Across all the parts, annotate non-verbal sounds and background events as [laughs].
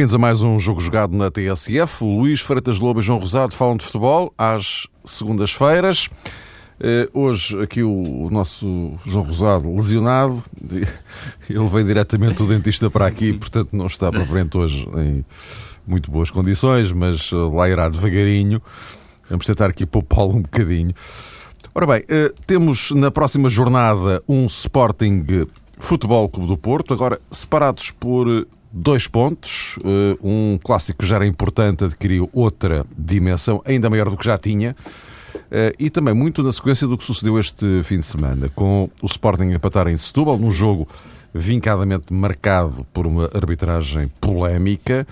Bem-vindos a mais um jogo jogado na TSF. Luís Freitas Lobo e João Rosado falam de futebol às segundas-feiras. Uh, hoje, aqui o, nosso João Rosado lesionado, [laughs] ele veio diretamente do dentista para aqui, portanto não está para frente hoje em muito boas condições, mas uh, lá irá devagarinho. Vamos tentar aqui poupá-lo um bocadinho. Ora bem, uh, temos na próxima jornada um Sporting Futebol Clube do Porto, agora separados por dois pontos. Um clássico que já era importante adquiriu outra dimensão, ainda maior do que já tinha. E também muito na sequência do que sucedeu este fim de semana, com o Sporting a empatar em Setúbal, num jogo vincadamente marcado por uma arbitragem polémica.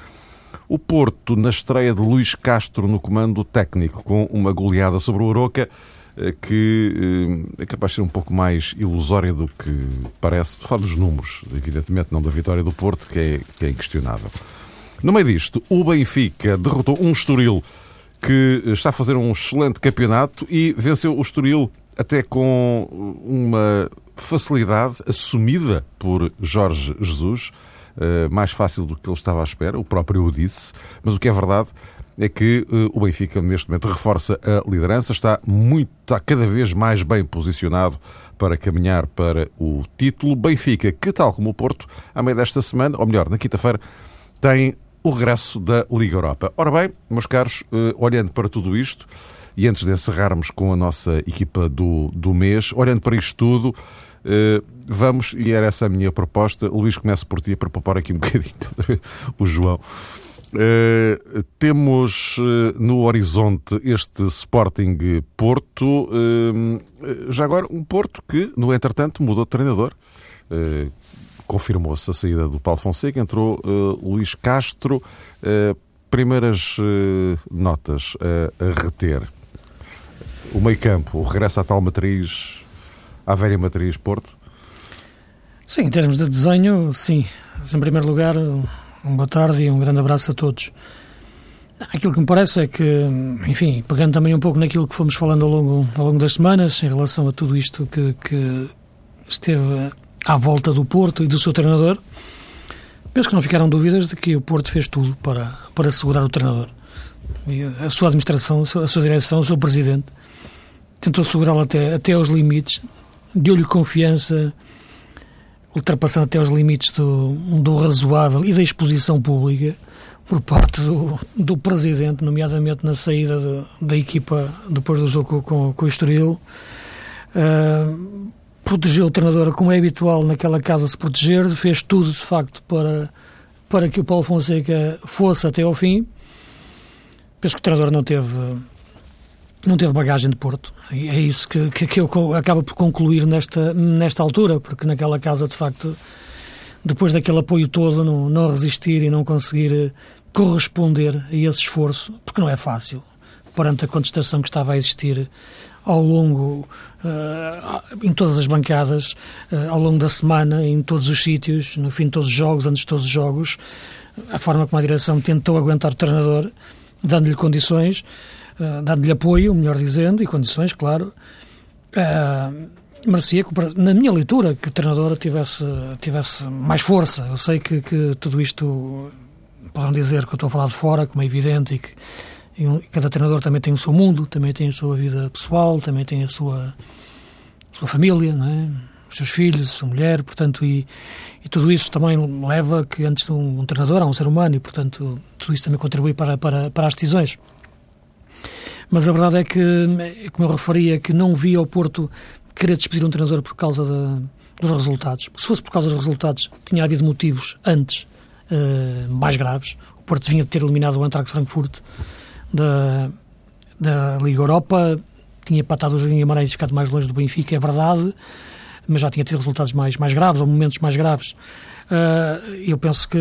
O Porto, na estreia de Luís Castro no comando técnico, com uma goleada sobre o Aroca, eh, que eh, é capaz de ser um pouco mais ilusória do que parece. Fala dos números, evidentemente, não da vitória do Porto, que é, que é inquestionável. No meio disto, o Benfica derrotou um Estoril que está a fazer um excelente campeonato e venceu o Estoril até com uma facilidade assumida por Jorge Jesus, eh, mais fácil do que ele estava à espera, o próprio o disse, mas o que é verdade é que eh, o Benfica neste momento reforça a liderança, está muito, está cada vez mais bem posicionado para caminhar para o título. Benfica, que tal como o Porto, a meio desta semana, ou melhor, na quinta-feira, tem o regresso da Liga Europa. Ora bem, meus caros, eh, olhando para tudo isto, e antes de encerrarmos com a nossa equipa do, do mês, olhando para isto tudo, eh, vamos, e era essa a minha proposta, Luís, começa por ti para poupar aqui um [laughs] bocadinho o João. Uh, temos uh, no horizonte este Sporting Porto, uh, já agora um Porto que, no entretanto, mudou de treinador confirmou-se a saída do Paulo Fonseca, entrou Luís Castro. Primeiras notas a reter. O meio campo, o regresso à tal matriz, à velha matriz Porto? Sim, em termos de desenho, sim. Mas, em primeiro lugar, boa tarde e um grande abraço a todos. Aquilo que me parece é que, enfim, pegando também um pouco naquilo que fomos falando ao longo, ao longo das semanas, em relação a tudo isto que, que esteve à volta do Porto e do seu treinador, penso que não ficaram dúvidas de que o Porto fez tudo para, para assegurar o treinador. E a sua administração, a sua direção, o seu presidente, tentou segurá-lo até, até aos limites, deu-lhe confiança, ultrapassando até aos limites do, do razoável e da exposição pública por parte do, do presidente, nomeadamente na saída da equipa depois do jogo com, com o Estoril. Uh, protegeu o treinador como é habitual naquela casa se proteger, fez tudo de facto para, para que o Paulo Fonseca fosse até ao fim. Penso que o treinador não teve não teve bagagem de Porto. E é isso que, que, que eu acabo por concluir nesta, nesta altura, porque naquela casa, de facto, depois daquele apoio todo, não, não resistir e não conseguir eh, corresponder a esse esforço, porque não é fácil, perante a contestação que estava a existir ao longo, uh, em todas as bancadas, uh, ao longo da semana, em todos os sítios, no fim de todos os jogos, antes de todos os jogos, a forma como a direção tentou aguentar o treinador, dando-lhe condições, uh, dando-lhe apoio, melhor dizendo, e condições, claro. merecia, que, na minha leitura, que o treinador tivesse, tivesse mais força. Eu sei que, que tudo isto, podem dizer que eu estou a falar de fora, como é evidente, e que cada treinador também tem o seu mundo, também tem a sua vida pessoal, também tem a sua, a sua família, não é? os seus filhos, sua mulher, portanto, e, e tudo isso também leva que antes de um, um, treinador há um ser humano e, portanto, tudo isso também contribui para, para, para as decisões. Mas a verdade é que, como eu referia, que não via o Porto querer despedir um treinador por causa dos resultados. Se fosse por causa dos resultados, tinha havido motivos antes uh, mais graves. O Porto vinha de ter eliminado o Eintracht Frankfurt da, da Liga Europa, tinha patado o Jardim Guimarães e ficado mais longe do Benfica, é verdade, mas já tinha tido resultados mais, mais graves, ou momentos mais graves. Uh, eu penso que,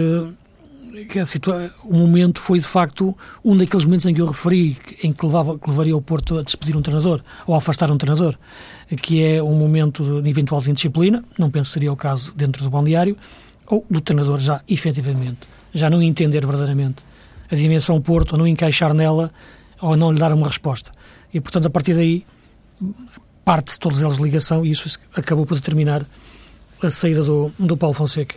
que a situa o momento foi, de facto, um daqueles momentos em que eu referi, em que, levava, que levaria o Porto a despedir um treinador, ou a afastar um treinador, que é um momento de eventual indisciplina, não penso que seria o caso dentro do balneário, ou do treinador já, efetivamente, já não entender verdadeiramente a dimensão Porto, ou não encaixar nela, ou não lhe dar uma resposta. E, portanto, a partir daí, parte-se todos eles de ligação e isso acabou por determinar a saída do, do Paulo Fonseca.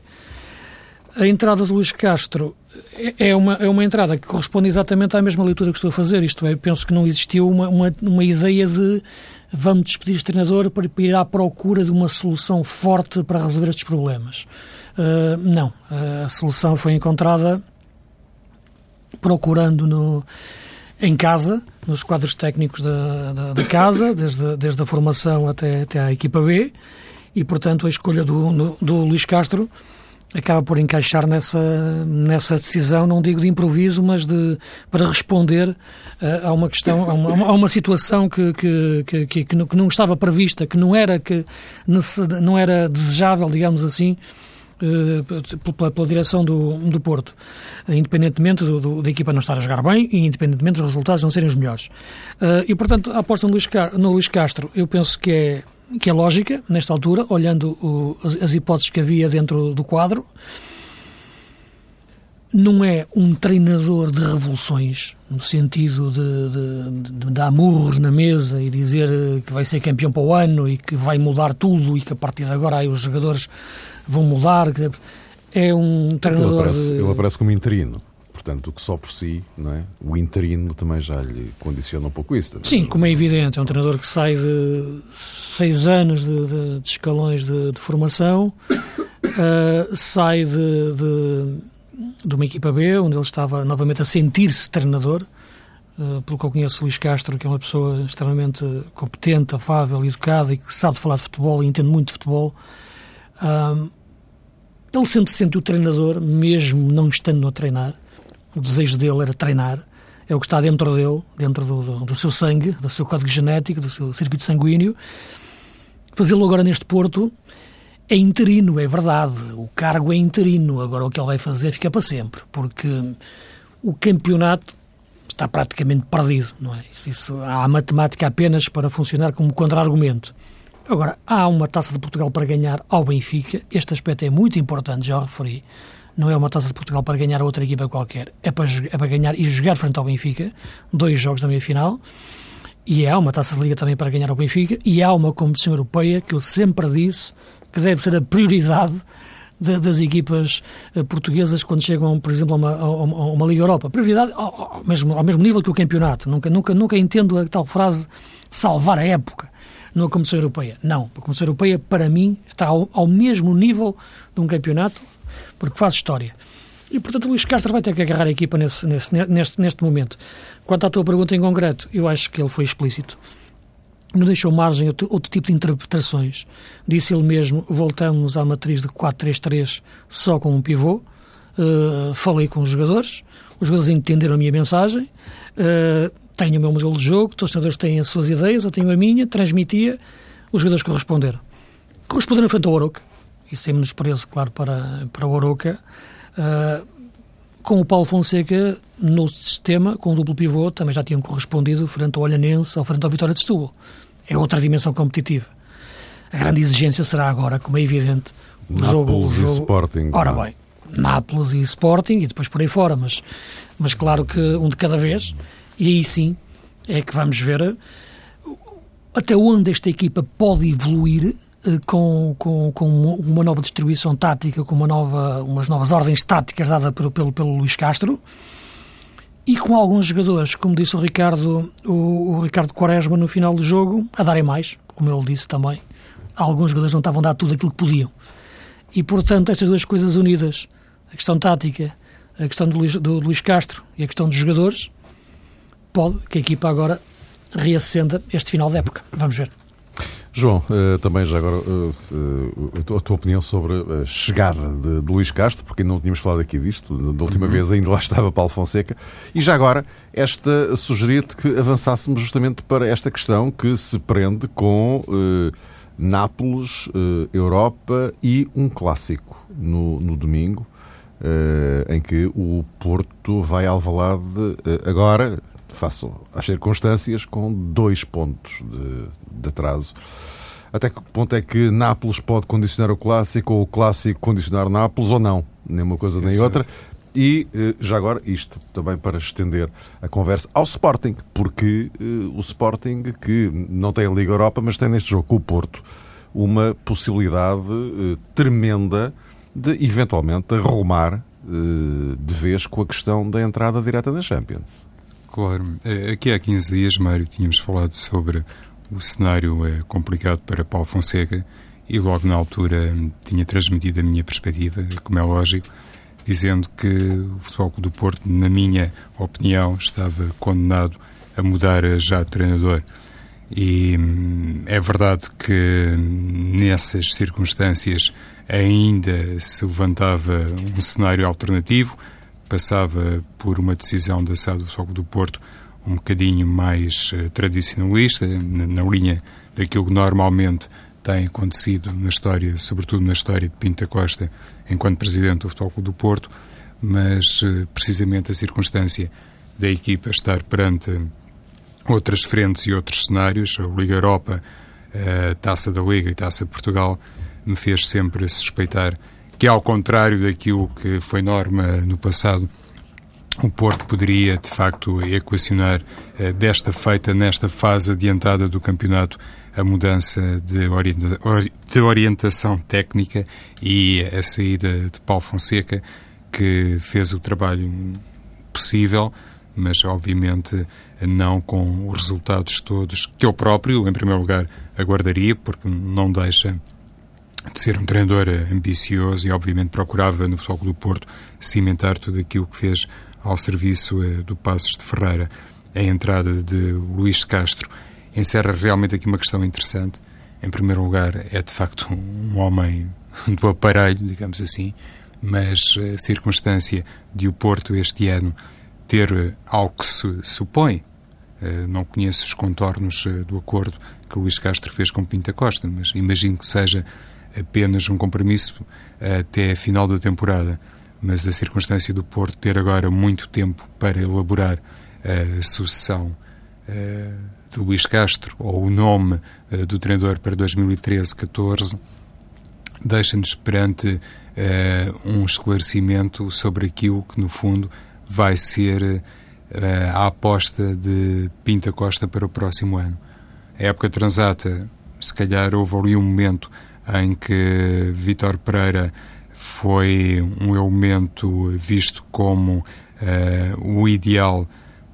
A entrada do Luís Castro é, é uma, é uma entrada que corresponde exatamente à mesma leitura que estou a fazer. Isto é, penso que não existiu uma, uma, uma ideia de vamos despedir este treinador para ir à procura de uma solução forte para resolver estes problemas. Uh, não. A solução foi encontrada procurando no, em casa, nos quadros técnicos da, da, da casa, desde, desde a formação até, até a equipa B, e, portanto, a escolha do, do, do Luís Castro acaba por encaixar nessa, nessa decisão, não digo de improviso, mas de, para responder uh, a uma questão, a uma, a uma situação que, que, que, que, que não estava prevista, que não era, que não era desejável, digamos assim, uh, pela, pela, direção do, do Porto, independentemente do, do, da equipa não estar a jogar bem e independentemente dos resultados não serem os melhores. Uh, e, portanto, a aposta no Luís, no Luís Castro, eu penso que é que é lógica, nesta altura, olhando o, as, as, hipóteses que havia dentro do quadro. Não é um treinador de revoluções, no sentido de, de, de, dar murros na mesa e dizer que vai ser campeão para o ano e que vai mudar tudo e que a partir de agora aí os jogadores vão mudar. É um treinador. Ele aparece, de... ele aparece como interino. Portanto, o que só por si, não é? o interino também já lhe condiciona um pouco isso. Sim, como é evidente, é um treinador que sai de seis anos de, de, de escalões de, de formação, uh, sai de, de, uma equipa B, onde ele estava novamente a sentir-se treinador, uh, pelo que eu conheço Luís Castro, que é uma pessoa extremamente competente, afável, educada e que sabe falar de futebol e entende muito de futebol. Uh, ele sempre se o treinador, mesmo não estando a treinar o desejo dele era treinar, é o que está dentro dele, dentro do, do, do seu sangue, do seu código genético, do seu circuito sanguíneo. Fazê-lo agora neste Porto é interino, é verdade. O cargo é interino. Agora o que ele vai fazer fica para sempre, porque o campeonato está praticamente perdido, não é? Isso, isso, há a matemática apenas para funcionar como contra-argumento. Agora, há uma taça de Portugal para ganhar ao Benfica. Este aspecto é muito importante, já o referi não é uma taça de Portugal para ganhar outra equipa qualquer, é para, é para ganhar e jogar frente ao Benfica, dois jogos da meia-final, e há uma taça de Liga também para ganhar ao Benfica, e há uma competição europeia que eu sempre disse que deve ser a prioridade de, das equipas uh, portuguesas quando chegam, por exemplo, a uma, a a uma Liga Europa. Prioridade ao, ao, mesmo, ao mesmo nível que o campeonato. Nunca, nunca, nunca entendo a tal frase salvar a época numa competição europeia. Não, a competição europeia, para mim, está ao, ao mesmo nível de um campeonato porque faz história. E, portanto, Luís Castro vai ter que agarrar a equipa nesse, nesse, neste, neste momento. Quanto à tua pergunta em concreto, eu acho que ele foi explícito. Não deixou margem a outro tipo de interpretações. Disse ele mesmo, voltamos à matriz de 4-3-3 só com um pivô. Uh, falei com os jogadores, os jogadores entenderam a minha mensagem, uh, tenho o meu modelo de jogo, todos os jogadores têm as suas ideias, eu tenho a minha, transmitia, os jogadores corresponderam. Corresponderam frente ao Oroca, e sem menosprezo, claro, para, para o Oroca, uh, com o Paulo Fonseca no sistema, com o duplo pivô, também já tinham correspondido frente ao Olhanense ou frente ao Vitória de Setúbal. É outra dimensão competitiva. A grande exigência será agora, como é evidente, o Nápoles jogo... Jogo... e Sporting. Ora bem, Nápoles e Sporting e depois por aí fora, mas, mas claro que um de cada vez, e aí sim é que vamos ver até onde esta equipa pode evoluir com, com, com uma nova distribuição tática, com uma nova, umas novas ordens táticas dadas pelo, pelo, pelo Luís Castro e com alguns jogadores, como disse o Ricardo, o, o, Ricardo Quaresma no final do jogo, a darem mais, como ele disse também. Alguns jogadores não estavam a dar tudo aquilo que podiam. E, portanto, estas duas coisas unidas, a questão tática, a questão do Luís, do Luís Castro e a questão dos jogadores, pode que a equipa agora reacenda este final de época. Vamos ver. João, eh, também já agora eh, a tua opinião sobre a chegada de, de Luís Castro, porque não tínhamos falado aqui disto, da última uhum. vez ainda lá estava Paulo Fonseca, e já agora esta sugeria-te que avançássemos justamente para esta questão que se prende com eh, Nápoles, eh, Europa e um clássico no, no domingo, eh, em que o Porto vai ao Valade eh, agora, faço as circunstâncias, com dois pontos de, de atraso. Até que ponto é que Nápoles pode condicionar o clássico ou o clássico condicionar Nápoles ou não? Nem uma coisa nem outra. E eh, já agora, isto também para estender a conversa ao Sporting, porque uh, o Sporting, que não tem a Liga Europa, mas tem neste jogo com o Porto uma possibilidade uh, tremenda de eventualmente arrumar de vez com a questão da entrada direta da Champions. Claro. Aqui há 15 dias, Mário, tínhamos falado sobre o cenário é complicado para Paulo Fonseca e logo na altura tinha transmitido a minha perspectiva, como é lógico, dizendo que o Futebol do Porto, na minha opinião, estava condenado a mudar já de treinador. E hum, é verdade que nessas circunstâncias ainda se levantava um cenário alternativo, passava por uma decisão da SAD do Futebol do Porto um bocadinho mais uh, tradicionalista, na, na, linha daquilo que normalmente tem acontecido na história, sobretudo na história de Pinta Costa, enquanto presidente do Futebol Clube do Porto, mas uh, precisamente a circunstância da equipa estar perante outras frentes e outros cenários, a Liga Europa, a Taça da Liga e Taça de Portugal, me fez sempre suspeitar que, ao contrário daquilo que foi norma no passado, o Porto poderia, de facto, equacionar eh, desta feita, nesta fase adiantada do campeonato, a mudança de, orienta de orientação técnica e a saída de Paulo Fonseca, que fez o trabalho possível, mas obviamente não com os resultados todos que eu próprio, em primeiro lugar, aguardaria, porque não deixa de ser um treinador ambicioso e obviamente procurava no Futebol do Porto cimentar tudo aquilo que fez ao serviço eh, do Passos de Ferreira. A entrada de Luís Castro encerra realmente aqui uma questão interessante. Em primeiro lugar, é de facto um homem [laughs] do aparelho, digamos assim, mas a circunstância de o Porto este ano ter eh, algo que se supõe, eh, não conheço os contornos do acordo que Luís Castro fez com Pinta Costa, mas imagino que seja apenas um compromisso até a final da temporada mas a circunstância do Porto ter agora muito tempo para elaborar a sucessão uh, de Luís Castro, ou o nome uh, do treinador para 2013-14, deixa-nos perante uh, um esclarecimento sobre aquilo que, no fundo, vai ser a aposta de Pinta Costa para o próximo ano. A época transata, se calhar houve ali um momento em que Vítor Pereira foi um elemento visto como uh, o ideal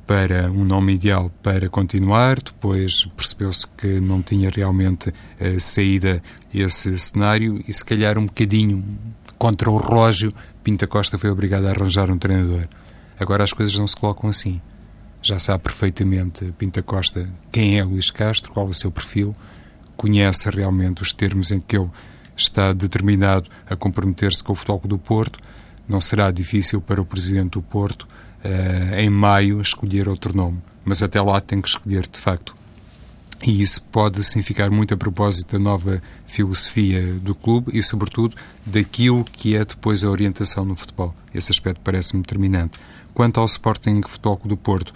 para um nome ideal para continuar. Depois percebeu-se que não tinha realmente uh, saída esse cenário e se calhar um bocadinho contra o relógio, Pinta Costa foi obrigado a arranjar um treinador. Agora as coisas não se colocam assim. Já sabe perfeitamente Pinta Costa quem é Luís Castro, qual é o seu perfil, conhece realmente os termos em que ele está determinado a comprometer-se com o Futebol do Porto. Não será difícil para o Presidente do Porto, eh, em maio, escolher outro nome. Mas até lá tem que escolher, de facto. E isso pode significar muito a propósito da nova filosofia do clube e, sobretudo, daquilo que é depois a orientação no futebol. Esse aspecto parece-me determinante. Quanto ao Sporting Futebol do Porto,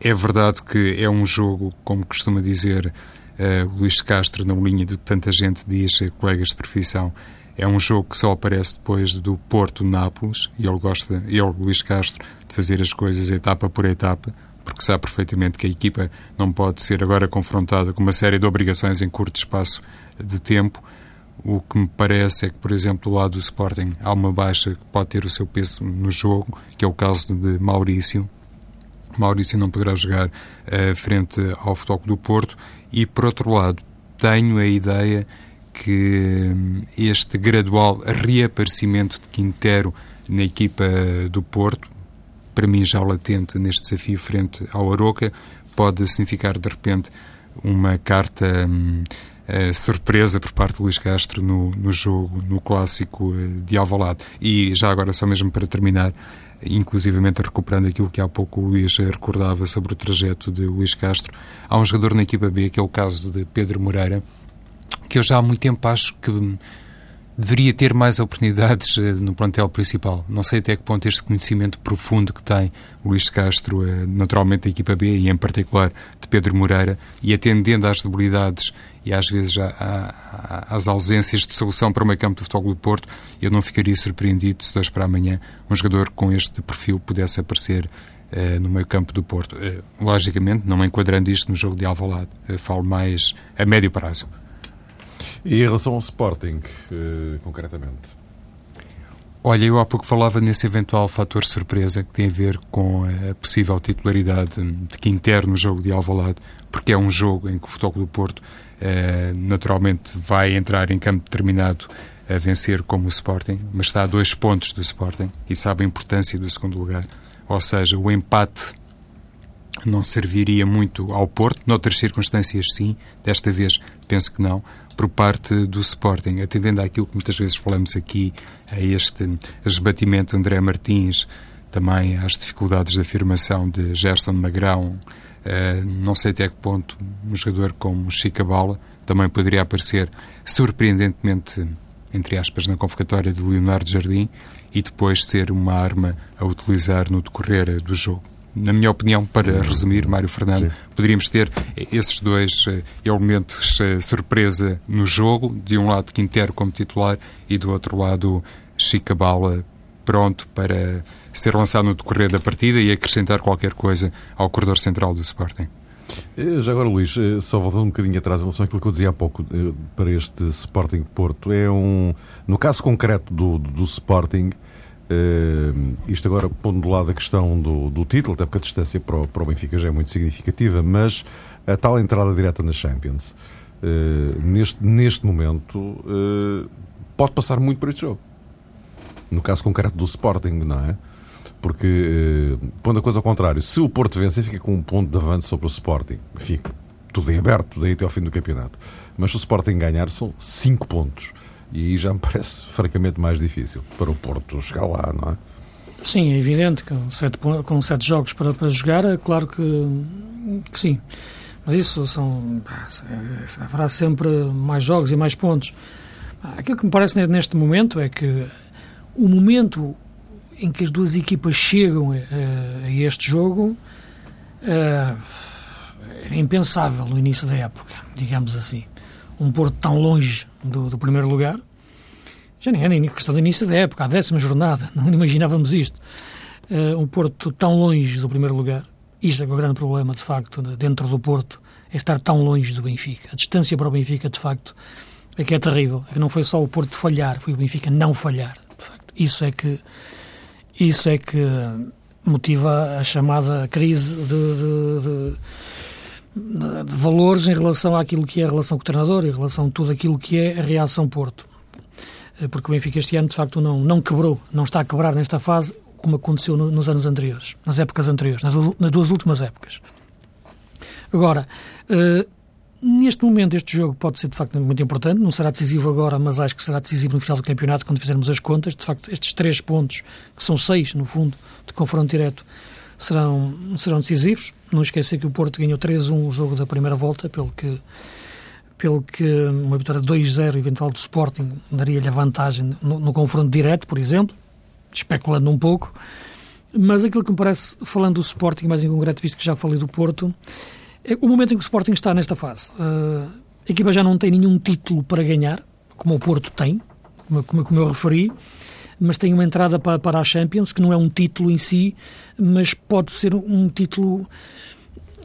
é verdade que é um jogo, como costuma dizer uh, Luís Castro na linha do que tanta gente diz, eh, colegas de profissão, é um jogo que só aparece depois do Porto-Nápoles e ele gosta, ele, Luís Castro, de fazer as coisas etapa por etapa, porque sabe perfeitamente que a equipa não pode ser agora confrontada com uma série de obrigações em curto espaço de tempo. O que me parece é que, por exemplo, do lado do Sporting há uma baixa que pode ter o seu peso no jogo, que é o caso de Maurício. Maurício não poderá jogar uh, frente ao Futebol do Porto e, por outro lado, tenho a ideia que hum, este gradual reaparecimento de Quintero na equipa do Porto, para mim já latente neste desafio frente ao Aroca, pode significar de repente uma carta hum, surpresa por parte de Luís Castro no, no jogo, no clássico eh, de Alvalade. E já agora, só mesmo para terminar, inclusivamente recuperando aquilo que há pouco o Luís recordava sobre o trajeto de Luís Castro. Há um jogador na equipa B, que é o caso de Pedro Moreira, que eu já há muito tempo acho que deveria ter mais oportunidades eh, no plantel principal. Não sei até que ponto este conhecimento profundo que tem Luís Castro, eh, naturalmente da equipa B e em particular de Pedro Moreira, e atendendo às debilidades e às vezes às ausências de solução para o meio campo do Futebol do Porto, eu não ficaria surpreendido se hoje para amanhã um jogador com este perfil pudesse aparecer Uh, no meio campo do Porto. Uh, logicamente, não enquadrando isto no jogo de Alvalade, uh, falo mais a médio prazo. E em relação ao Sporting, concretamente? Olha, eu há pouco falava nesse eventual fator surpresa que tem a ver com a possível titularidade de Quintero no jogo de Alvalade, porque é um jogo em que o Futebol do Porto eh, naturalmente vai entrar em campo determinado a vencer como o Sporting, mas está a dois pontos do Sporting e sabe a importância do segundo lugar. Ou seja, o empate não serviria muito ao Porto, noutras circunstâncias sim, desta vez penso que não, por parte do Sporting, atendendo àquilo que muitas vezes falamos aqui, a este esbatimento de André Martins, também às dificuldades de afirmação de Gerson Magrão, uh, não sei até que ponto um jogador como Chica Bala também poderia aparecer surpreendentemente, entre aspas, na convocatória de Leonardo Jardim e depois ser uma arma a utilizar no decorrer do jogo na minha opinião, para resumir, Mário Fernando, Sim. poderíamos ter esses dois uh, elementos uh, surpresa no jogo, de um lado Quintero como titular e do outro lado Chicabala pronto para ser lançado no decorrer da partida e acrescentar qualquer coisa ao corredor central do Sporting. Eh, já agora, Luís, só voltando um bocadinho atrás em relação àquilo que eu dizia há pouco para este Sporting Porto, é um. No caso concreto do, do Sporting, Uh, isto agora pondo de lado a questão do, do título, até porque a distância para o, para o, Benfica já é muito significativa, mas a tal entrada direta na Champions, uh, neste, neste momento, uh, pode passar muito por este jogo. No caso concreto do Sporting, não é? Porque, pondo a coisa ao contrário, se o Porto vencer, fica com um ponto de avanço sobre o Sporting. Fica tudo em aberto, daí até ao fim do campeonato. Mas se o Sporting ganhar, são 5 pontos. E aí já me [laughs] parece francamente mais difícil para o Porto chegar lá, não é? Sim, é evidente que com sete, com sete jogos para, para jogar, é claro que, que sim. Mas isso são. haverá sempre mais jogos e mais pontos. Aquilo que me parece neste momento é que o momento em que as duas equipas chegam a, a este jogo era impensável no início da época, digamos assim um Porto tão longe do, do primeiro lugar. Já nem é nem questão do início da época, a décima jornada, [laughs] não imaginávamos isto. Uh, um Porto tão longe do primeiro lugar. Isto é, é o grande problema, de facto, dentro do Porto, é estar tão longe do Benfica. A distância para o Benfica, de facto, é que é terrível. É que não foi só o Porto falhar, foi o Benfica não falhar. De facto, isso é que isso é que motiva a chamada crise de, de, de de valores em relação àquilo que é a relação com o treinador, em relação a tudo aquilo que é a reação Porto. Eh, porque o Benfica este ano, de facto, não, não quebrou, não está a quebrar nesta fase como aconteceu no, nos anos anteriores, nas épocas anteriores, nas, nas duas últimas épocas. Agora, uh, neste momento este jogo pode ser de facto muito importante, não será decisivo agora, mas acho que será decisivo no final do campeonato, quando fizermos as contas. De facto, estes três pontos, que são seis, no fundo, de confronto direto, serão, serão decisivos. Não esquecer que o Porto ganhou 3-1 o jogo da primeira volta, pelo que, pelo que uma vitória 2-0 eventual do Sporting daria-lhe a vantagem no, no, confronto direto, por exemplo, especulando um pouco. Mas aquilo que me parece, falando do Sporting, mais em concreto, visto que já falei do Porto, é o momento em que o Sporting está nesta fase. Uh, a equipa já não tem nenhum título para ganhar, como o Porto tem, como, como, como eu referi, mas tem uma entrada para, para a Champions, que não é um título em si, mas pode ser um título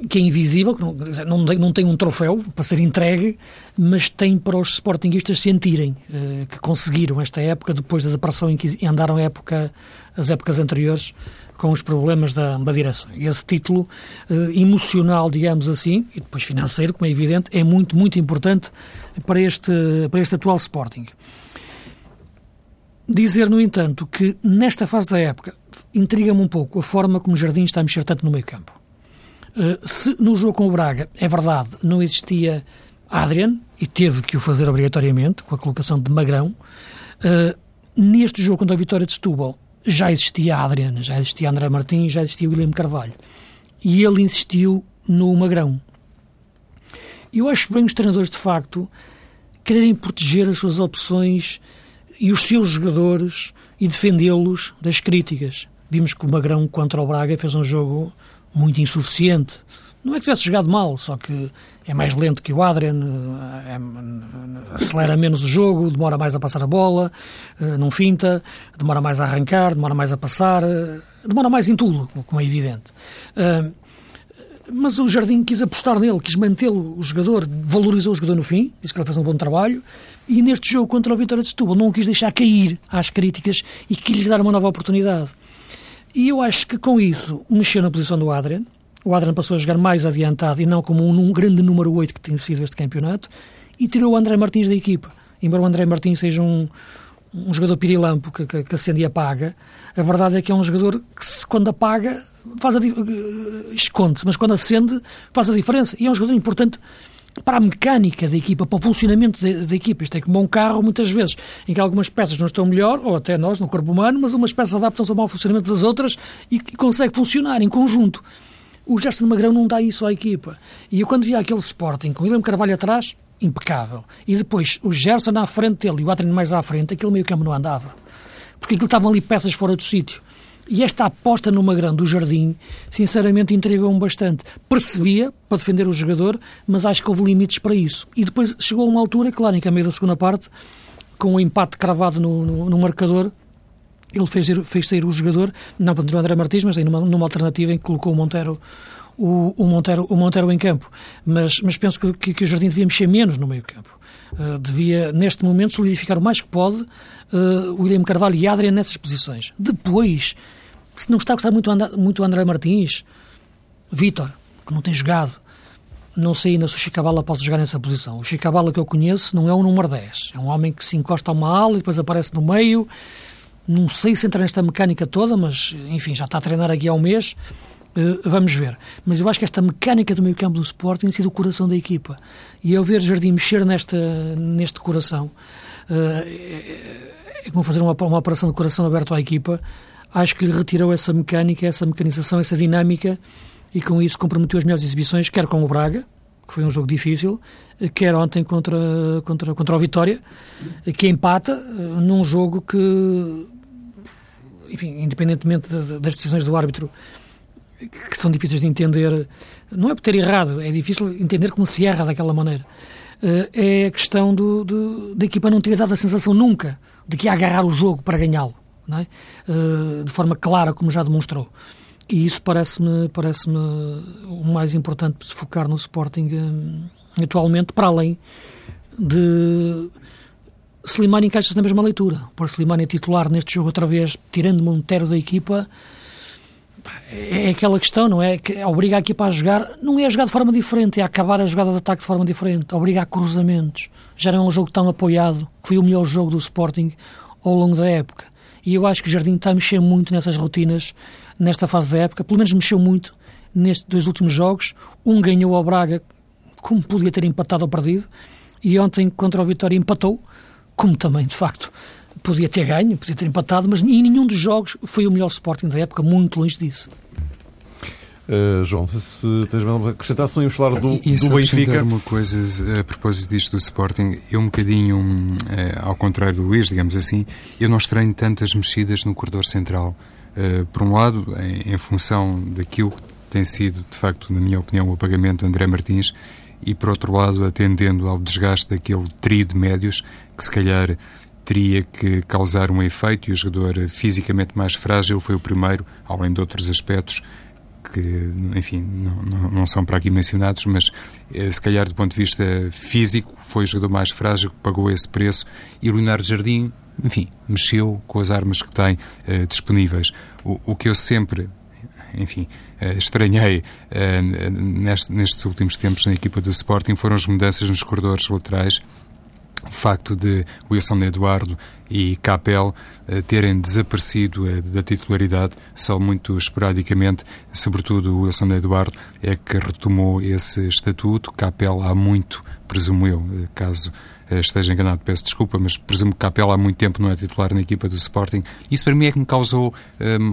que é invisível, que não, não, tem, não tem um troféu para ser entregue, mas tem para os sportinguistas sentirem uh, que conseguiram esta época, depois da depressão em que andaram época, as épocas anteriores, com os problemas da, da direção. E esse título uh, emocional, digamos assim, e depois financeiro, como é evidente, é muito, muito importante para este, para este atual Sporting. Dizer, no entanto, que nesta fase da época intriga-me um pouco a forma como o Jardim está a mexer tanto no meio campo. Uh, se no jogo com o Braga, é verdade, não existia Adrian, e teve que o fazer obrigatoriamente, com a colocação de Magrão, uh, neste jogo contra a vitória de Setúbal, já existia Adrian, já existia André Martins, já existia William Carvalho. E ele insistiu no Magrão. Eu acho bem os treinadores, de facto, quererem proteger as suas opções e os seus jogadores e defendê-los das críticas. Vimos que o Magrão contra o Braga fez um jogo muito insuficiente. Não é que tivesse jogado mal, só que é mais lento que o Adrian, é, acelera menos o jogo, demora mais a passar a bola, eh, não finta, demora mais a arrancar, demora mais a passar, eh, demora mais em tudo, como é evidente. Eh, mas o Jardim quis apostar nele, quis mantê-lo, o jogador, valorizou o jogador no fim, disse que ele fez um bom trabalho, e neste jogo contra o Vitória de Setúbal não quis deixar cair às críticas e quis dar uma nova oportunidade. E eu acho que com isso mexeu na posição do Adrian, o Adrian passou a jogar mais adiantado e não como um, um grande número 8 que tem sido este campeonato, e tirou o André Martins da equipa. Embora o André Martins seja um, um jogador pirilampo que, que, que, acende e apaga, a verdade é que é um jogador que, se, quando apaga, faz uh, esconde-se, mas quando acende, faz a diferença. E é um jogador importante para a mecânica da equipa, para o funcionamento da, equipa. Isto é como um carro, muitas vezes, em que algumas peças não estão melhor, ou até nós, no corpo humano, mas umas peças adaptam-se ao mau funcionamento das outras e, consegue funcionar em conjunto. O Gerson Magrão não dá isso à equipa. E eu, quando via aquele Sporting com o William Carvalho atrás, impecável. E depois o Gerson à frente dele e o Adriano mais à frente, aquele meio campo não andava. Porque aquilo estavam ali peças fora do sítio. E esta aposta no Magrão do Jardim, sinceramente, entregou-me bastante. Percebia, para defender o jogador, mas acho que houve limites para isso. E depois chegou a uma altura, claro, em que a meio da segunda parte, com o um empate cravado no, no, no marcador, ele fez, fez sair o jogador, não para o André Martins, mas aí numa, numa alternativa em que colocou o Monteiro, o, o, Monteiro, o Monteiro em campo. Mas, mas penso que, que, que o Jardim devia mexer menos no meio campo. Uh, devia, neste momento, solidificar o mais que pode uh, William Carvalho e Adrian nessas posições. Depois, se não está a gostar muito, muito o André Martins, Vítor, que não tem jogado, não sei ainda se o Chicabala pode jogar nessa posição. O Chicabala que eu conheço não é um número 10. É um homem que se encosta a uma ala e depois aparece no meio não sei se entra nesta mecânica toda, mas enfim, já está a treinar aqui há um mês. Uh, vamos ver. Mas eu acho que esta mecânica do meio campo do Sport tem sido o coração da equipa. E eu ver Jardim mexer nesta, neste coração, uh, é, é como fazer uma, uma operação de coração aberto à equipa, acho que lhe retirou essa mecânica, essa mecanização, essa dinâmica e com isso comprometeu as melhores exibições, quer com o Braga, que foi um jogo difícil, quer ontem contra, contra, contra o Vitória, que empata eh, num jogo que enfim, independentemente das decisões do árbitro, que são difíceis de entender, não é por ter errado, é difícil entender como se erra daquela maneira. Eh, é a questão do, do, da equipa não ter dado a sensação nunca de que ia agarrar o jogo para ganhá-lo, é? Eh, de forma clara, como já demonstrou. E isso parece-me parece o mais importante se focar no Sporting eh, atualmente, para além de Slimani encaixa-se na mesma leitura. Por Slimani titular neste jogo outra vez, tirando Montero da equipa, é aquela questão, não é? Que obriga a equipa a jogar, não é a jogar de forma diferente, é a acabar a jogada de ataque de forma diferente, obriga a cruzamentos. Já não é um jogo tão apoiado, que foi o melhor jogo do Sporting ao longo da época. E eu acho que o Jardim está a mexer muito nessas rotinas, nesta fase da época, pelo menos mexeu muito nestes dois últimos jogos. Um ganhou ao Braga, como podia ter empatado ou perdido, e ontem contra o Vitória empatou, como também, de facto, podia ter ganho, podia ter empatado, mas em nenhum dos jogos foi o melhor Sporting da época, muito longe disso. Uh, João, se, se tens uma acrescentação, íamos falar do, e do Benfica. uma coisa a propósito disto do Sporting, eu um bocadinho, uh, ao contrário do Luís, digamos assim, eu não estranho tantas mexidas no corredor central. Uh, por um lado, em, em, função daquilo que tem sido, de facto, na minha opinião, o apagamento de André Martins, e por outro lado, atendendo ao desgaste daquele trio de médios que se calhar teria que causar um efeito e o jogador fisicamente mais frágil foi o primeiro, além de outros aspectos que, enfim, não, não, não, são para aqui mencionados, mas eh, se calhar do ponto de vista físico foi o jogador mais frágil que pagou esse preço e o Leonardo Jardim, enfim, mexeu com as armas que tem eh, disponíveis. O, o, que eu sempre, enfim, eh, estranhei neste, nestes últimos tempos na equipa do Sporting foram as mudanças nos corredores laterais o facto de Wilson Eduardo e Capel eh, terem desaparecido eh, da titularidade só muito esporadicamente, sobretudo Wilson Eduardo é que retomou esse estatuto, Capel há muito, presumo eu, eh, caso esteja enganado, peço desculpa, mas presumo que Capela há muito tempo não é titular na equipa do Sporting. Isso para mim é que me causou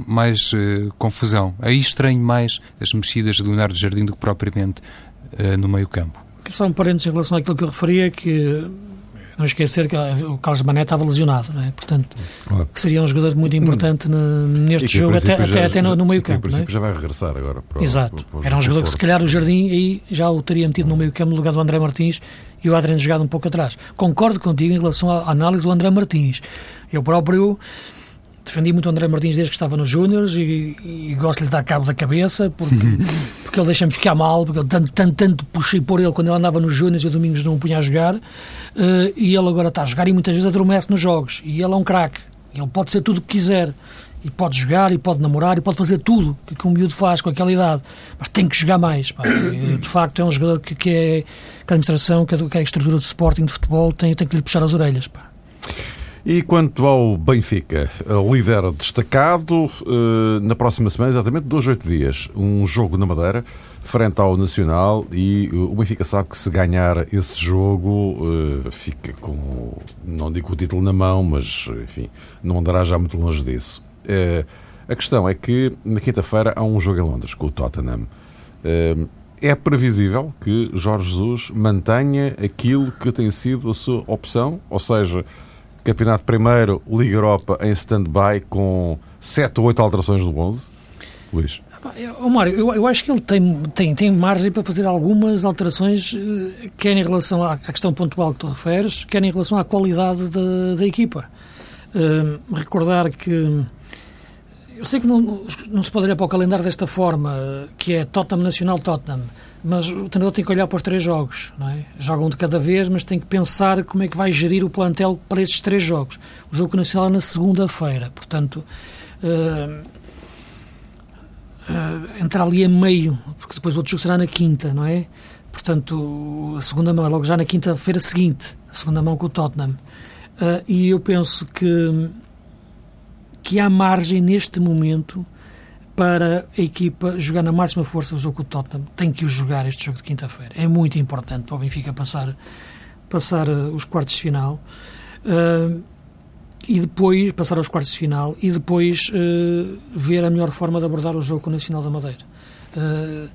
mais confusão. Aí estranho mais as mexidas de Leonardo Jardim do que propriamente no meio campo. Só um parênteses em relação àquilo que eu referia, que não esquecer que o Carlos Mané estava lesionado, não é? portanto, claro. que seria um jogador muito importante neste jogo, até, já, até, até no, no meio campo. Em é? já vai regressar agora. Para, Exato. Para, para Era um jogador que se calhar o Jardim aí já o teria metido no meio campo no lugar do André Martins e o Adriano jogado um pouco atrás. Concordo contigo em relação à análise do André Martins. Eu próprio defendi muito o André Martins desde que estava nos Júniors e, e, gosto de lhe dar cabo da cabeça porque, [laughs] porque ele deixa-me ficar mal, porque eu tanto, tanto, tanto puxei por ele quando ele andava nos Júniors e o Domingos não o punha a jogar. Uh, e ele agora está a jogar e muitas vezes adormece nos jogos. E ele é um craque. Ele pode ser tudo o que quiser. E pode jogar, e pode namorar, e pode fazer tudo que, que um miúdo faz com aquela idade. Mas tem que jogar mais. Pá. [coughs] De facto, é um jogador que, que, é, que a administração, que a, que a estrutura de Sporting de futebol tem, tem que lhe puxar as orelhas. Pá. E quanto ao Benfica, líder destacado, eh, na próxima semana, exatamente dois, oito dias, um jogo na Madeira, frente ao Nacional, e o Benfica sabe que se ganhar esse jogo, eh, fica com, não digo o título na mão, mas, enfim, não andará já muito longe disso. Eh, a questão é que na quinta-feira há um jogo em Londres com o Tottenham. É previsível que Jorge Jesus mantenha aquilo que tem sido a sua opção, ou seja, Campeonato Primeiro, Liga Europa em stand-by com 7 ou 8 alterações do 11? Luís. Oh, Mário, eu, eu, acho que ele tem, tem, tem margem para fazer algumas alterações, eh, quer em relação à, à questão pontual que tu referes, quer em relação à qualidade da, da equipa. Uh, recordar que eu sei que não, não se pode olhar para o calendário desta forma, que é Tottenham Nacional Tottenham, mas o treinador tem que olhar para os três jogos, não é? Joga um de cada vez, mas tem que pensar como é que vai gerir o plantel para estes três jogos. O jogo nacional é na segunda-feira, portanto, uh, uh, entrar ali a meio, porque depois o outro jogo será na quinta, não é? Portanto, a segunda mão é logo já na quinta-feira seguinte, a segunda mão com o Tottenham. Uh, e eu penso que que há margem neste momento para a equipa jogar na máxima força o jogo com o Tottenham. Tem que o jogar este jogo de quinta-feira. É muito importante para o Benfica passar, passar uh, os quartos de final. Uh, e depois passar aos quartos de final e depois uh, ver a melhor forma de abordar o jogo com o Nacional da Madeira. Uh,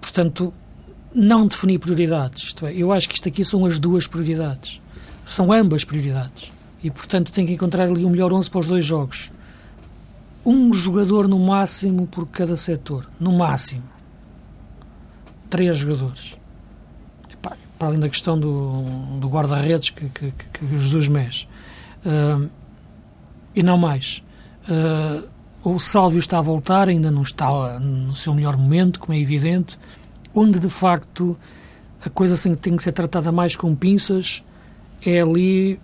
portanto, não definir prioridades. Isto é, eu acho que isto aqui são as duas prioridades. São ambas prioridades e, portanto, tem que encontrar ali o melhor 11 para os dois jogos. Um jogador no máximo por cada setor. No máximo. Três jogadores. Epá, para além da questão do, do guarda-redes que, que, que, Jesus mexe. Uh, e não mais. Uh, o Sálvio está a voltar, ainda não está no seu melhor momento, como é evidente, onde de facto a coisa tem que ser tratada mais com pinças é ali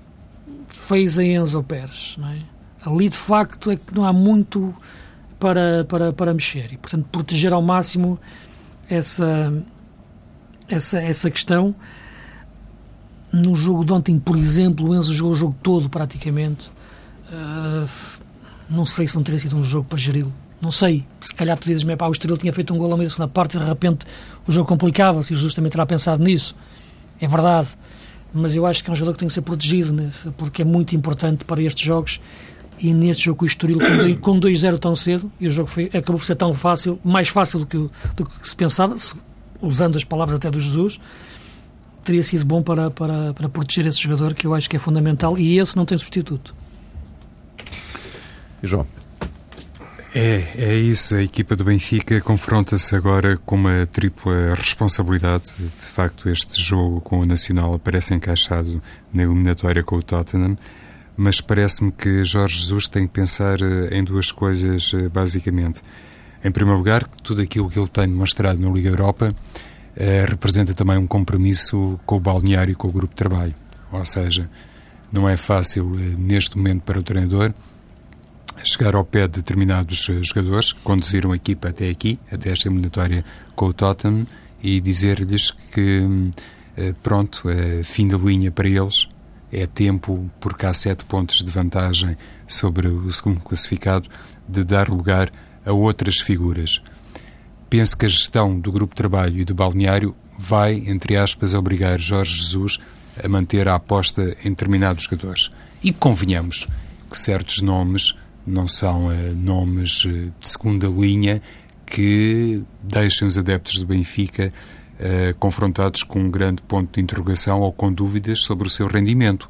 fez a Enzo Pérez. Não é? Ali, de facto, é que não há muito para, para, para mexer. E, portanto, proteger ao máximo essa, essa, essa questão. No jogo de ontem, por exemplo, o Enzo jogou o jogo todo, praticamente. Uh, não sei se não teria sido um jogo para geri-lo. Não sei. Se calhar tu dizes-me, o Estoril tinha feito um gol ao meio da parte e de repente o jogo complicava-se e também terá pensado nisso. É verdade mas eu acho que é um jogador que tem que ser protegido, né? porque é muito importante para estes jogos. E neste jogo com o Estoril, com 2-0 tão cedo, e o jogo foi, acabou por ser tão fácil, mais fácil do que, do que se pensava, usando as palavras até do Jesus, teria sido bom para, para, para proteger esse jogador, que eu acho que é fundamental, e esse não tem substituto. E João? É, é isso. A equipa do Benfica confronta-se agora com uma tripla responsabilidade. De facto, este jogo com o Nacional parece encaixado na eliminatória com o Tottenham, mas parece-me que Jorge Jesus tem que pensar eh, em duas coisas, eh, basicamente. Em primeiro lugar, tudo aquilo que ele tem mostrado na Liga Europa eh, representa também um compromisso com o balneário e com o grupo de trabalho. Ou seja, não é fácil eh, neste momento para o treinador chegar ao pé de determinados eh, jogadores que conduziram a equipa até aqui, até esta eliminatória com o Tottenham, e dizer-lhes que, eh, pronto, fim da linha para eles, é tempo, porque há sete pontos de vantagem sobre o segundo classificado, de dar lugar a outras figuras. Penso que a gestão do grupo de trabalho e do balneário vai, entre aspas, obrigar Jorge Jesus a manter a aposta em determinados jogadores. E convenhamos que certos nomes não são uh, nomes uh, de segunda linha que deixem os adeptos do Benfica uh, confrontados com um grande ponto de interrogação ou com dúvidas sobre o seu rendimento.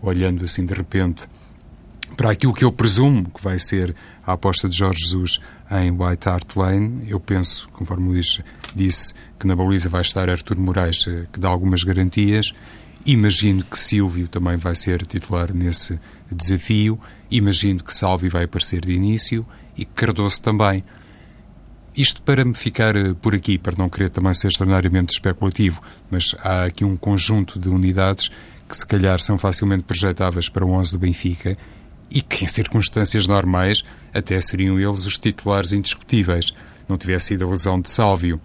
Olhando assim de repente para aquilo que eu presumo que vai ser a aposta de Jorge Jesus em White Hart Lane, eu penso, conforme o Luís disse, que na baliza vai estar Artur Moraes, que dá algumas garantias, Imagino que Silvio também vai ser titular nesse desafio. Imagino que Salvi vai aparecer de início e Cardoso também. Isto para me ficar eh, por aqui, para não querer também ser extraordinariamente especulativo, mas há aqui um conjunto de unidades que se calhar são facilmente projetáveis para o 11 do Benfica e que em circunstâncias normais até seriam eles os titulares indiscutíveis. Não tivesse sido a lesão de Sálvio,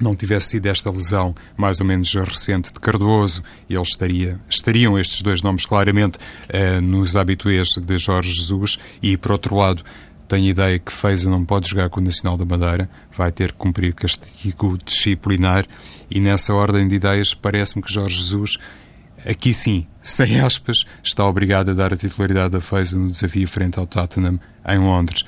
não tivesse sido esta lesão mais ou menos recente de Cardoso, eles estaria, estariam estes dois nomes claramente uh, nos habituês de Jorge Jesus e, por outro lado, tenho ideia que Feiza não pode jogar com o Nacional da Madeira, vai ter que cumprir castigo disciplinar e nessa ordem de ideias parece-me que Jorge Jesus aqui sim, [laughs] sem aspas, está obrigado a dar a titularidade da Feiza no desafio frente ao Tottenham em Londres.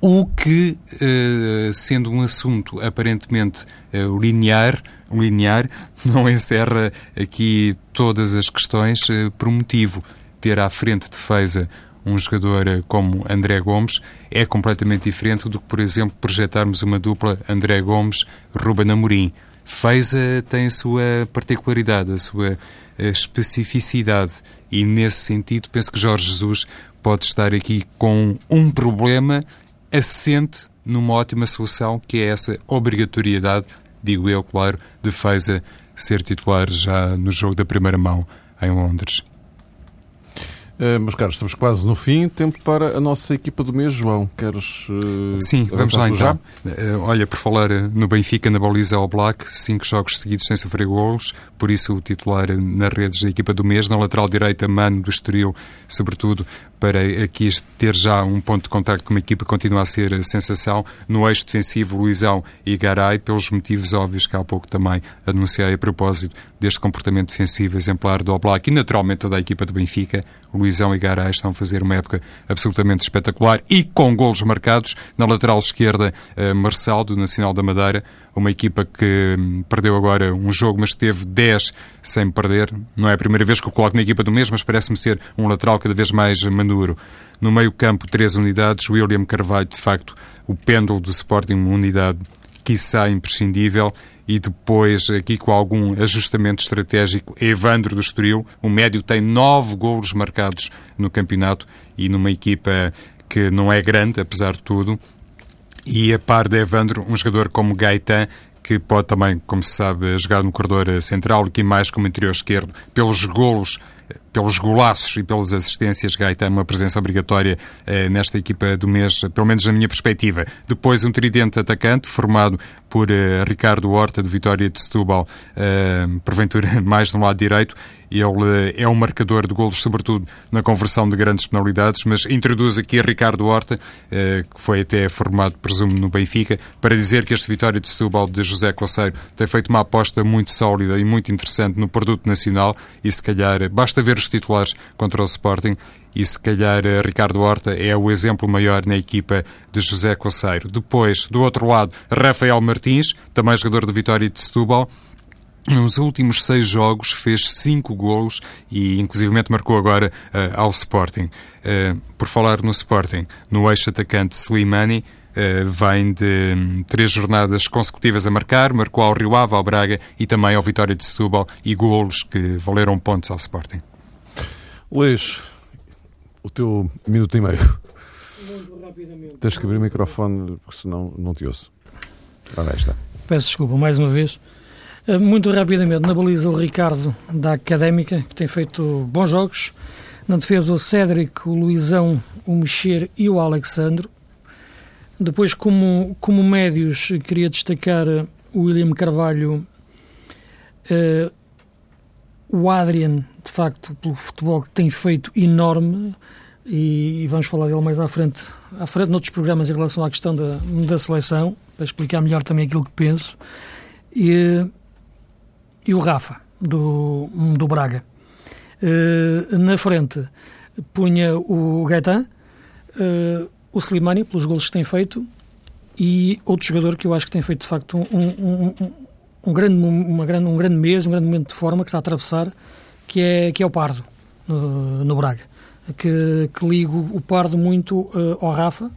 O que, eh, sendo um assunto aparentemente eh, linear, linear, [laughs] não encerra aqui todas as questões eh, por motivo. Ter à frente de Feiza um jogador como André Gomes é completamente diferente do que, por exemplo, projetarmos uma dupla André Gomes-Ruben Amorim. Feiza tem a sua particularidade, a sua especificidade e, nesse sentido, penso que Jorge Jesus pode estar aqui com um problema assente numa ótima solução, que é essa obrigatoriedade, digo eu, claro, de Feiza ser titular já no jogo da primeira mão em Londres. Uh, meus caros, estamos quase no fim. Tempo para a nossa equipa do mês, João. Queres. Uh, Sim, vamos lá então. Uh, olha, por falar no Benfica, na baliza ao Black, cinco jogos seguidos sem sofrer golos, por isso o titular nas redes da equipa do mês. Na lateral direita, Mano do Estoril, sobretudo para aqui ter já um ponto de contacto com uma equipa que continua a ser a sensação. No eixo defensivo, Luizão e Garay, pelos motivos óbvios que há pouco também anunciei a propósito deste comportamento defensivo exemplar do Oblak e naturalmente toda a equipa do Benfica. Luizão e Garay estão a fazer uma época absolutamente espetacular e com golos marcados. Na lateral esquerda, eh, Marçal, do Nacional da Madeira, uma equipa que hum, perdeu agora um jogo, mas teve 10 sem perder. Não é a primeira vez que o coloco na equipa do mês, mas parece-me ser um lateral cada vez mais maduro. No meio-campo, três unidades. William Carvalho, de facto, o pêndulo do Sporting, uma unidade quiçá imprescindível, e depois, aqui com algum ajustamento estratégico, Evandro do Estoril, o médio tem nove golos marcados no campeonato e numa equipa que não é grande, apesar de tudo, e a par de Evandro, um jogador como Gaetan, que pode também, como se sabe, jogar no corredor central, e mais como interior esquerdo, pelos golos pelos golaços e pelas assistências, Gaeta é uma presença obrigatória eh, nesta equipa do mês, pelo menos na minha perspectiva. Depois um tridente atacante, formado por eh, Ricardo Horta, de Vitória de Setúbal, eh, porventura [laughs] mais no lado direito, ele é um marcador de golos, sobretudo na conversão de grandes penalidades, mas introduz aqui Ricardo Horta, eh, que foi até formado, presumo, no Benfica, para dizer que este Vitória de Setúbal de José Coceiro tem feito uma aposta muito sólida e muito interessante no produto nacional e se calhar basta ver os titulares contra o Sporting e se calhar eh, Ricardo Horta é o exemplo maior na equipa de José Coceiro. Depois, do outro lado, Rafael Martins, também jogador de Vitória de Setúbal, nos últimos seis jogos fez cinco golos e inclusivamente marcou agora uh, ao Sporting. Uh, por falar no Sporting, no eixo atacante Slimani, uh, vem de um, três jornadas consecutivas a marcar, marcou ao Rio Ave, ao Braga e também ao Vitória de Setúbal e golos que valeram pontos ao Sporting. Luís, o teu minuto e meio. Tens que abrir o microfone, porque senão não te ouço. Ora, está. Peço desculpa mais uma vez. Eh, muito rapidamente, na baliza o Ricardo da Académica, que tem feito bons jogos. Na defesa o Cédric, o Luizão, o Mexer e o Alexandro. Depois, como, como médios, queria destacar o William Carvalho, uh, o Adrian, de facto, pelo futebol que tem feito enorme, e, e, vamos falar dele mais à frente, à frente noutros programas em relação à questão da, da seleção, para explicar melhor também aquilo que penso. E, e o Rafa, do, do Braga. Uh, na frente punha o Gaetan, uh, o Slimani, pelos golos que tem feito, e outro jogador que eu acho que tem feito, de facto, um, um, um, grande, uma grande, um grande mês, um grande momento de forma que está a atravessar, que é, que é o Pardo, no, no Braga. Que, que ligo o Pardo muito uh, ao Rafa,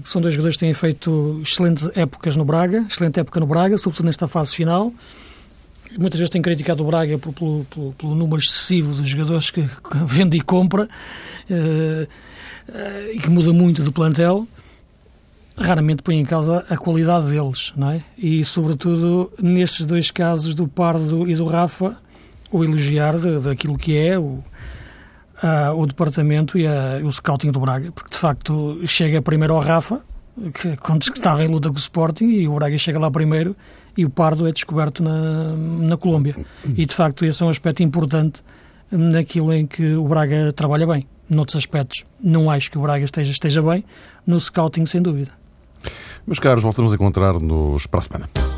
que são dois jogadores que têm feito excelentes épocas no Braga, excelente época no Braga, sobretudo nesta fase final, muitas vezes tem criticado o Braga pelo, pelo, pelo número excessivo de jogadores que, que [laughs] vende e compra uh, uh, e que muda muito de plantel, raramente põe em causa a qualidade deles, não é? E, sobretudo, nestes dois casos do Pardo e do Rafa, o elogiar daquilo que é o, a, o departamento e a, o scouting do Braga, porque, de facto, chega primeiro ao Rafa, que, quando estava em luta com o Sporting, e o Braga chega lá primeiro, e o Pardo é descoberto na, na Colômbia. E, de facto, esse é um aspecto importante naquilo em que o Braga trabalha bem. Noutros aspectos, não acho que o Braga esteja, esteja bem, no scouting, sem dúvida. Meus caros, voltamos a encontrar-nos para a semana.